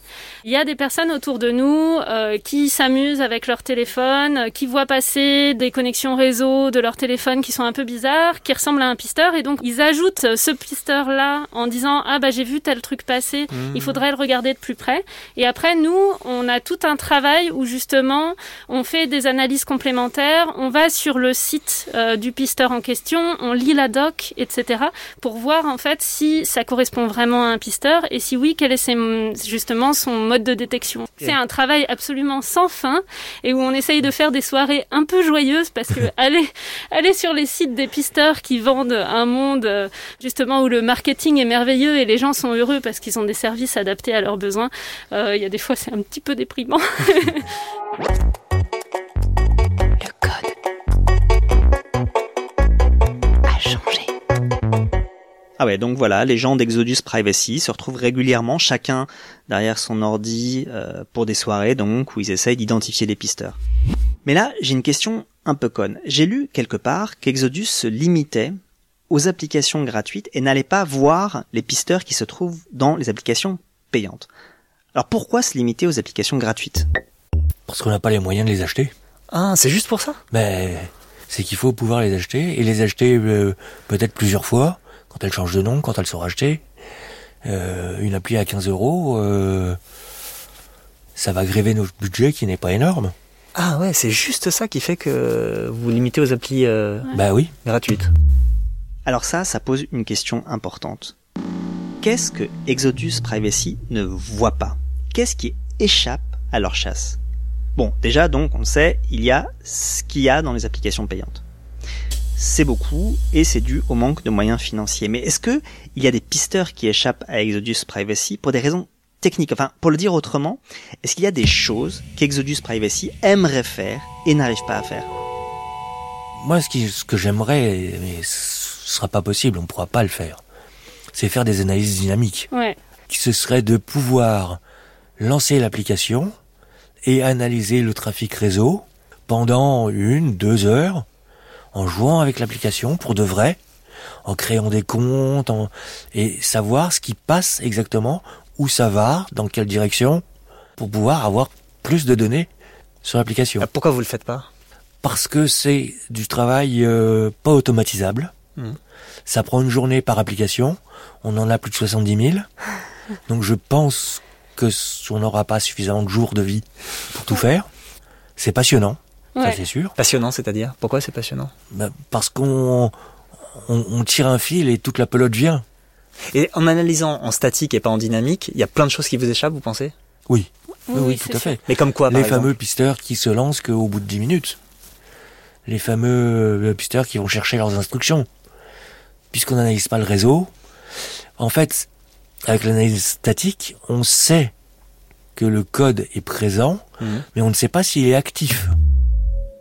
Il y a des personnes autour de nous euh, qui s'amusent avec leur téléphone, qui voient passer des connexions réseau de leur téléphone qui sont un peu bizarres, qui ressemblent à un pisteur, et donc ils ajoutent ce pisteur-là en disant ah bah j'ai vu tel truc passer, il mmh. faudrait le regarder de plus près. Et après nous, on a tout un travail où justement on fait des analyses complémentaires, on va sur le site euh, du pisteur en question, on lit la doc, etc. pour voir en fait si ça correspond vraiment à un pisteur et si oui, quel est justement son mode de détection. C'est un travail absolument sans fin et où on essaye de faire des soirées un peu joyeuses parce que [LAUGHS] aller, aller sur les sites des pisteurs qui vendent un monde euh, justement où le marketing est merveilleux et les gens sont heureux parce qu'ils ont des services adaptés à leurs besoins, euh, il y a des fois c'est un petit peu déprimant. [LAUGHS] Le code a changé. Ah ouais, donc voilà, les gens d'Exodus Privacy se retrouvent régulièrement, chacun derrière son ordi, euh, pour des soirées donc où ils essayent d'identifier des pisteurs. Mais là, j'ai une question un peu conne. J'ai lu quelque part qu'Exodus se limitait aux applications gratuites et n'allait pas voir les pisteurs qui se trouvent dans les applications payantes. Alors pourquoi se limiter aux applications gratuites? Parce qu'on n'a pas les moyens de les acheter. Ah, c'est juste pour ça? Mais c'est qu'il faut pouvoir les acheter et les acheter euh, peut-être plusieurs fois quand elles changent de nom, quand elles sont rachetées. Euh, une appli à 15 euros, euh, ça va gréver notre budget qui n'est pas énorme. Ah ouais, c'est juste ça qui fait que vous limitez aux applis bah oui. gratuites. Alors ça, ça pose une question importante. Qu'est-ce que Exodus Privacy ne voit pas? Qu'est-ce qui échappe à leur chasse? Bon, déjà donc on le sait, il y a ce qu'il y a dans les applications payantes. C'est beaucoup et c'est dû au manque de moyens financiers. Mais est-ce que il y a des pisteurs qui échappent à Exodus Privacy pour des raisons techniques? Enfin, pour le dire autrement, est-ce qu'il y a des choses qu'Exodus Privacy aimerait faire et n'arrive pas à faire? Moi, ce, qui, ce que j'aimerais, mais ce sera pas possible, on pourra pas le faire, c'est faire des analyses dynamiques. Ouais. Qui ce serait de pouvoir lancer l'application, et analyser le trafic réseau pendant une, deux heures, en jouant avec l'application pour de vrai, en créant des comptes, et savoir ce qui passe exactement, où ça va, dans quelle direction, pour pouvoir avoir plus de données sur l'application. Pourquoi vous le faites pas? Parce que c'est du travail euh, pas automatisable. Hmm. Ça prend une journée par application. On en a plus de 70 000. Donc je pense que on n'aura pas suffisamment de jours de vie pour tout faire. C'est passionnant, ça c'est sûr. Passionnant, c'est-à-dire? Pourquoi c'est passionnant? Bah, Parce qu'on on, tire un fil et toute la pelote vient. Et en analysant en statique et pas en dynamique, il y a plein de choses qui vous échappent, vous pensez? Oui. Oui, oui, tout à fait. Mais comme quoi, Les fameux pisteurs qui se lancent qu'au bout de 10 minutes. Les fameux euh, pisteurs qui vont chercher leurs instructions. Puisqu'on n'analyse pas le réseau, en fait, avec l'analyse statique, on sait que le code est présent, mhm. mais on ne sait pas s'il est actif.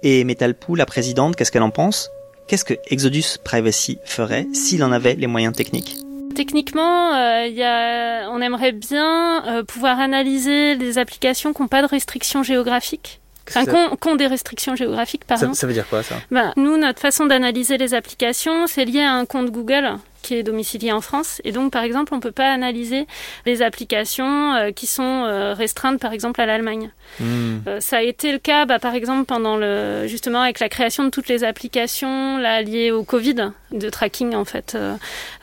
Et Metalpoo, la présidente, qu'est-ce qu'elle en pense? Qu'est-ce que Exodus Privacy ferait s'il en avait les moyens techniques? Techniquement, euh, y a, on aimerait bien euh, pouvoir analyser les applications qui n'ont pas de restrictions géographiques. Enfin, qui ont, des restrictions géographiques, pardon. Ça, ça veut dire quoi, ça? Ben, Nous, notre façon d'analyser les applications, c'est lié à un compte Google qui est domicilié en France. Et donc, par exemple, on ne peut pas analyser les applications euh, qui sont euh, restreintes, par exemple, à l'Allemagne. Hmm. Euh, ça a été le cas, bah, par exemple, pendant le, justement, avec la création de toutes les applications là, liées au Covid, de tracking, en fait,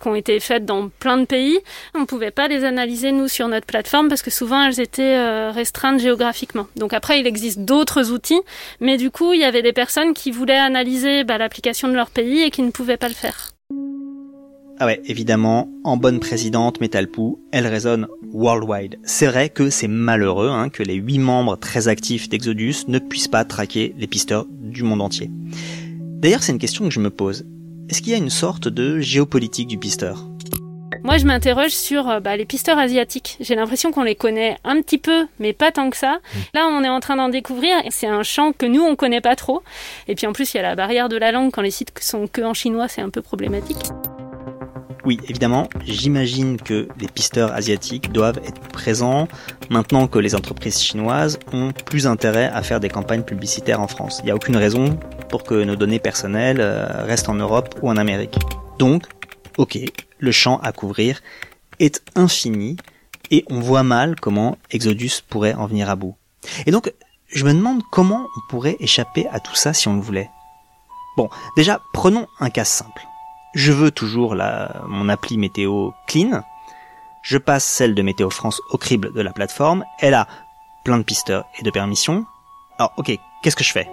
qui ont été faites dans plein de pays. On ne pouvait pas les analyser, nous, sur notre plateforme, parce que souvent, elles étaient restreintes géographiquement. Donc après, il existe d'autres outils, mais du coup, il y avait des personnes qui voulaient analyser bah, l'application de leur pays et qui ne pouvaient pas le faire. Ah ouais, évidemment, en bonne présidente, Metalpoo, elle résonne worldwide. C'est vrai que c'est malheureux hein, que les huit membres très actifs d'Exodus ne puissent pas traquer les pisteurs du monde entier. D'ailleurs, c'est une question que je me pose. Est-ce qu'il y a une sorte de géopolitique du pisteur? Moi, je m'interroge sur euh, bah, les pisteurs asiatiques. J'ai l'impression qu'on les connaît un petit peu, mais pas tant que ça. Mmh. Là, on est en train d'en découvrir. C'est un champ que nous, on connaît pas trop. Et puis en plus, il y a la barrière de la langue. Quand les sites sont que en chinois, c'est un peu problématique. Oui, évidemment, j'imagine que les pisteurs asiatiques doivent être présents maintenant que les entreprises chinoises ont plus intérêt à faire des campagnes publicitaires en France. Il n'y a aucune raison pour que nos données personnelles euh, restent en Europe ou en Amérique. Donc, ok, le champ à couvrir est infini et on voit mal comment Exodus pourrait en venir à bout. Et donc, je me demande comment on pourrait échapper à tout ça si on le voulait. Bon, déjà, prenons un cas simple je veux toujours la, mon appli météo clean. Je passe celle de Météo France au crible de la plateforme. Elle a plein de pisteurs et de permissions. Alors, ok, qu'est-ce que je fais?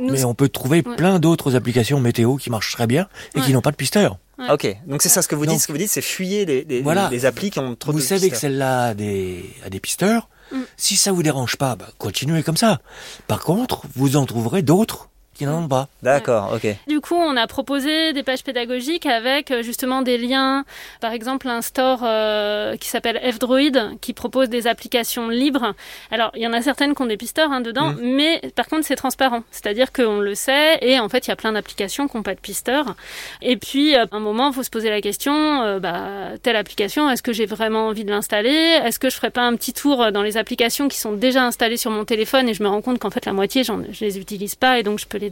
Mais on peut trouver plein d'autres applications météo qui marchent très bien et qui n'ont pas de pisteur. Ok, donc c'est ça ce que vous dites. Ce que vous dites, c'est fuyer les, les, les, applis qui ont trop vous de Vous savez que celle-là a des, a des pisteurs. Mm. Si ça vous dérange pas, bah, continuez comme ça. Par contre, vous en trouverez d'autres qui n'en ont pas. D'accord, ok. Du coup, on a proposé des pages pédagogiques avec euh, justement des liens, par exemple un store euh, qui s'appelle F-Droid, qui propose des applications libres. Alors, il y en a certaines qui ont des pisteurs hein, dedans, mm. mais par contre, c'est transparent. C'est-à-dire qu'on le sait, et en fait, il y a plein d'applications qui n'ont pas de pisteurs. Et puis, euh, à un moment, il faut se poser la question, bah, telle application, est-ce que j'ai vraiment envie de l'installer? Est-ce que je ferais pas un petit tour dans les applications qui sont déjà installées sur mon téléphone et je me rends compte qu'en fait, la moitié, je les utilise pas et donc je peux les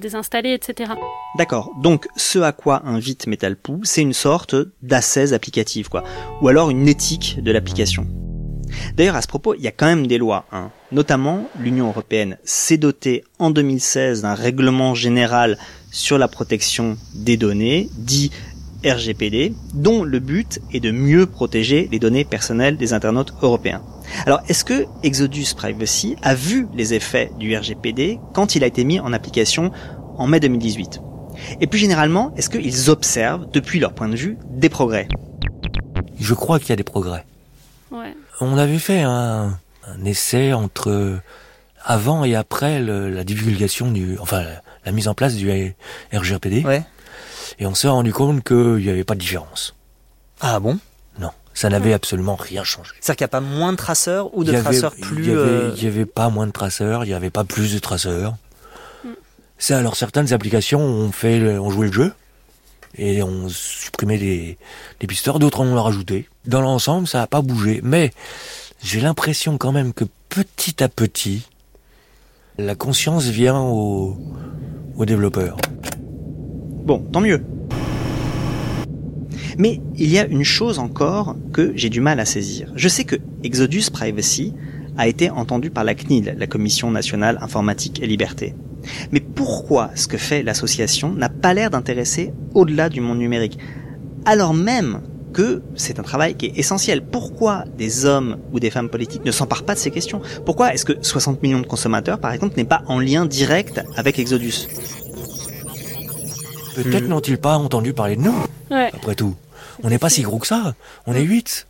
D'accord. Donc, ce à quoi invite Metalpoo, c'est une sorte d'assaise applicative, quoi. Ou alors une éthique de l'application. D'ailleurs, à ce propos, il y a quand même des lois. Hein. Notamment, l'Union européenne s'est dotée en 2016 d'un règlement général sur la protection des données, dit RGPD, dont le but est de mieux protéger les données personnelles des internautes européens. Alors, est-ce que Exodus Privacy a vu les effets du RGPD quand il a été mis en application en mai 2018 Et plus généralement, est-ce qu'ils observent, depuis leur point de vue, des progrès? Je crois qu'il y a des progrès. Ouais. On avait fait un, essai entre avant et après la divulgation du, enfin la, mise en place du RGPD. Ouais. Et on s'est rendu compte qu'il n'y avait pas de différence. Ah bon? Non, ça n'avait absolument rien changé. C'est-à-dire qu'il n'y a pas moins de traceurs ou de traceurs plus... Il n'y avait, pas moins de traceurs, il n'y avait pas plus de traceurs. Mm. C'est alors certaines applications ont fait, ont joué le jeu et ont supprimé les, les pisteurs, d'autres en ont rajouté. Dans l'ensemble, ça n'a pas bougé, mais j'ai l'impression quand même que petit à petit, la conscience vient aux, aux développeurs. Bon, tant mieux. Mais il y a une chose encore que j'ai du mal à saisir. Je sais que Exodus Privacy a été entendu par la CNIL, la Commission nationale informatique et liberté. Mais pourquoi ce que fait l'association n'a pas l'air d'intéresser au-delà du monde numérique Alors même que c'est un travail qui est essentiel? Pourquoi des hommes ou des femmes politiques ne s'emparent pas de ces questions? Pourquoi est-ce que 60 millions de consommateurs, par exemple, n'est pas en lien direct avec Exodus? Peut-être n'ont-ils pas entendu parler de nous, ouais. après tout. On n'est pas si gros que ça, on est 8.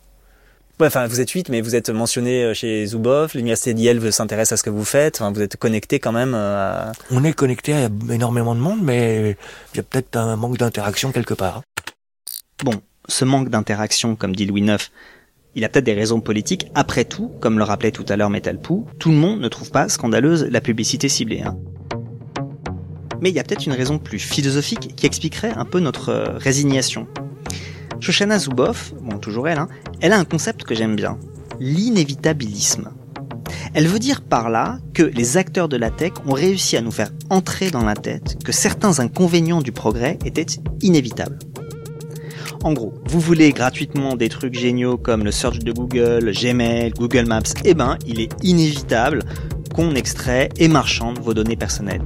enfin, vous êtes 8, mais vous êtes mentionné euh, chez Zuboff, l'université d'Yale s'intéresse à ce que vous faites, enfin, vous êtes connecté quand même à... On est connecté à énormément de monde, mais il y a peut-être un manque d'interaction quelque part. Bon, ce manque d'interaction, comme dit Louis IX, il a peut-être des raisons politiques. Après tout, comme le rappelait tout à l'heure Metalpou, tout le monde ne trouve pas scandaleuse la publicité ciblée. Hein. Mais il y a peut-être une raison plus philosophique qui expliquerait un peu notre euh, résignation. Shoshana Zuboff, bon toujours elle, hein, elle a un concept que j'aime bien, l'inévitabilisme. Elle veut dire par là que les acteurs de la tech ont réussi à nous faire entrer dans la tête que certains inconvénients du progrès étaient inévitables. En gros, vous voulez gratuitement des trucs géniaux comme le search de Google, Gmail, Google Maps, eh ben, il est inévitable qu'on extrait et marchande vos données personnelles.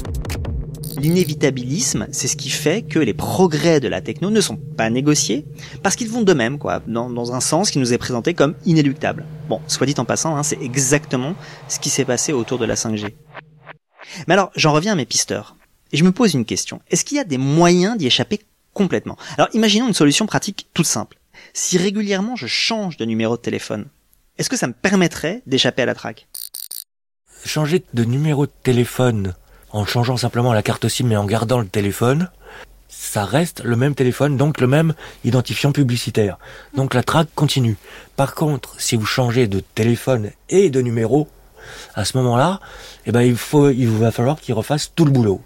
L'inévitabilisme, c'est ce qui fait que les progrès de la techno ne sont pas négociés, parce qu'ils vont de même, quoi, dans, un sens qui nous est présenté comme inéluctable. Bon, soit dit en passant, hein, c'est exactement ce qui s'est passé autour de la 5G. Mais alors, j'en reviens à mes pisteurs. Et je me pose une question. Est-ce qu'il y a des moyens d'y échapper complètement? Alors, imaginons une solution pratique toute simple. Si régulièrement je change de numéro de téléphone, est-ce que ça me permettrait d'échapper à la traque? Changer de numéro de téléphone en changeant simplement la carte SIM mais en gardant le téléphone, ça reste le même téléphone, donc le même identifiant publicitaire. Donc la traque continue. Par contre, si vous changez de téléphone et de numéro, à ce moment-là, eh ben, il faut, il va falloir qu'il refasse tout le boulot.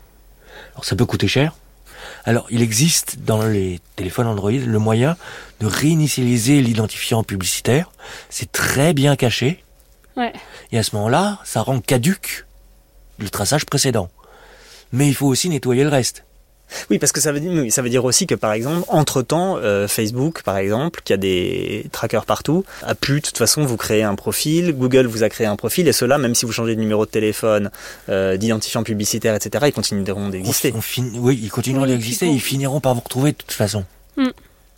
Alors ça peut coûter cher. Alors il existe dans les téléphones Android le moyen de réinitialiser l'identifiant publicitaire. C'est très bien caché. Ouais. Et à ce moment-là, ça rend caduque le traçage précédent. Mais il faut aussi nettoyer le reste. Oui, parce que ça veut dire, ça veut dire aussi que par exemple, entre temps, euh, Facebook, par exemple, qui a des trackers partout, a pu de toute façon vous créer un profil. Google vous a créé un profil, et cela, même si vous changez de numéro de téléphone, euh, d'identifiant publicitaire, etc., ils continueront d'exister. oui, ils continueront d'exister. Ils finiront par vous retrouver de toute façon. Hmm.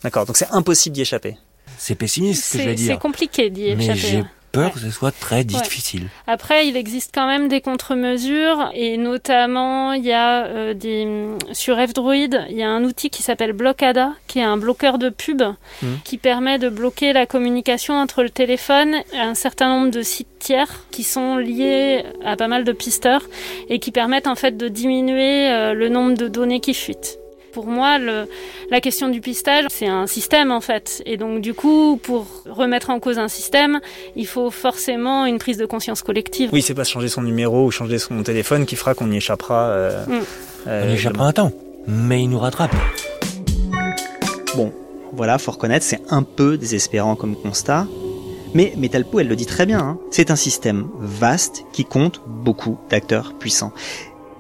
D'accord. Donc c'est impossible d'y échapper. C'est pessimiste, ce que je vais dire. C'est compliqué d'y échapper peur que ce soit très difficile. Après, il existe quand même des contre-mesures et notamment il y a euh, des sur F-Droid, il y a un outil qui s'appelle Blockada, qui est un bloqueur de pub hmm. qui permet de bloquer la communication entre le téléphone et un certain nombre de sites tiers qui sont liés à pas mal de pisteurs et qui permettent en fait de diminuer euh, le nombre de données qui fuitent. Pour moi, le, la question du pistage, c'est un système en fait. Et donc du coup, pour remettre en cause un système, il faut forcément une prise de conscience collective. Oui, c'est pas changer son numéro ou changer son téléphone qui fera qu'on y échappera. Euh, mm. euh, on y échappera un temps, mais il nous rattrape. Bon, voilà, faut reconnaître, c'est un peu désespérant comme constat. Mais Metalpo, elle le dit très bien, hein. c'est un système vaste qui compte beaucoup d'acteurs puissants.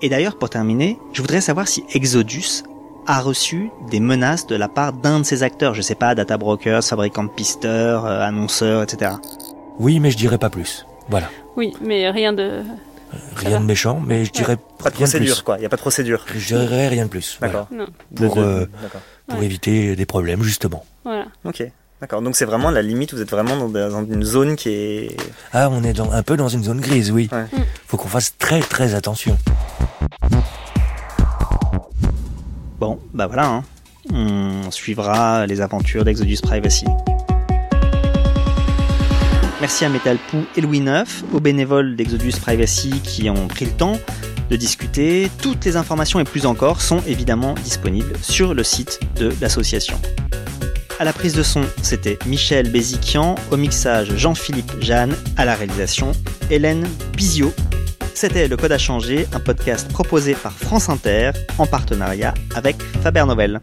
Et d'ailleurs, pour terminer, je voudrais savoir si Exodus a reçu des menaces de la part d'un de ses acteurs, je sais pas, data brokers, fabricants de pisteurs, euh, annonceurs, etc. Oui, mais je dirais pas plus. Voilà. Oui, mais rien de... Euh, rien de méchant, mais je dirais pas de procédure, quoi. Il y a pas de procédure. Je dirais rien de plus. D'accord. Pour, euh, pour éviter des problèmes, justement. Voilà. Ok. D'accord. Donc c'est vraiment la limite. Vous êtes vraiment dans, une zone qui est. Ah, on est dans, un peu dans une zone grise, oui. Ouais. Faut qu'on fasse très très attention. Bon, bah voilà, hein. on suivra les aventures d'Exodus Privacy. Merci à Metalpou et Louis Neuf, aux bénévoles d'Exodus Privacy qui ont pris le temps de discuter. Toutes les informations et plus encore sont évidemment disponibles sur le site de l'association. À la prise de son, c'était Michel Béziquian, au mixage Jean-Philippe Jeanne, à la réalisation Hélène Pizio. C'était Le Code a changé, un podcast proposé par France Inter en partenariat avec Faber Novel.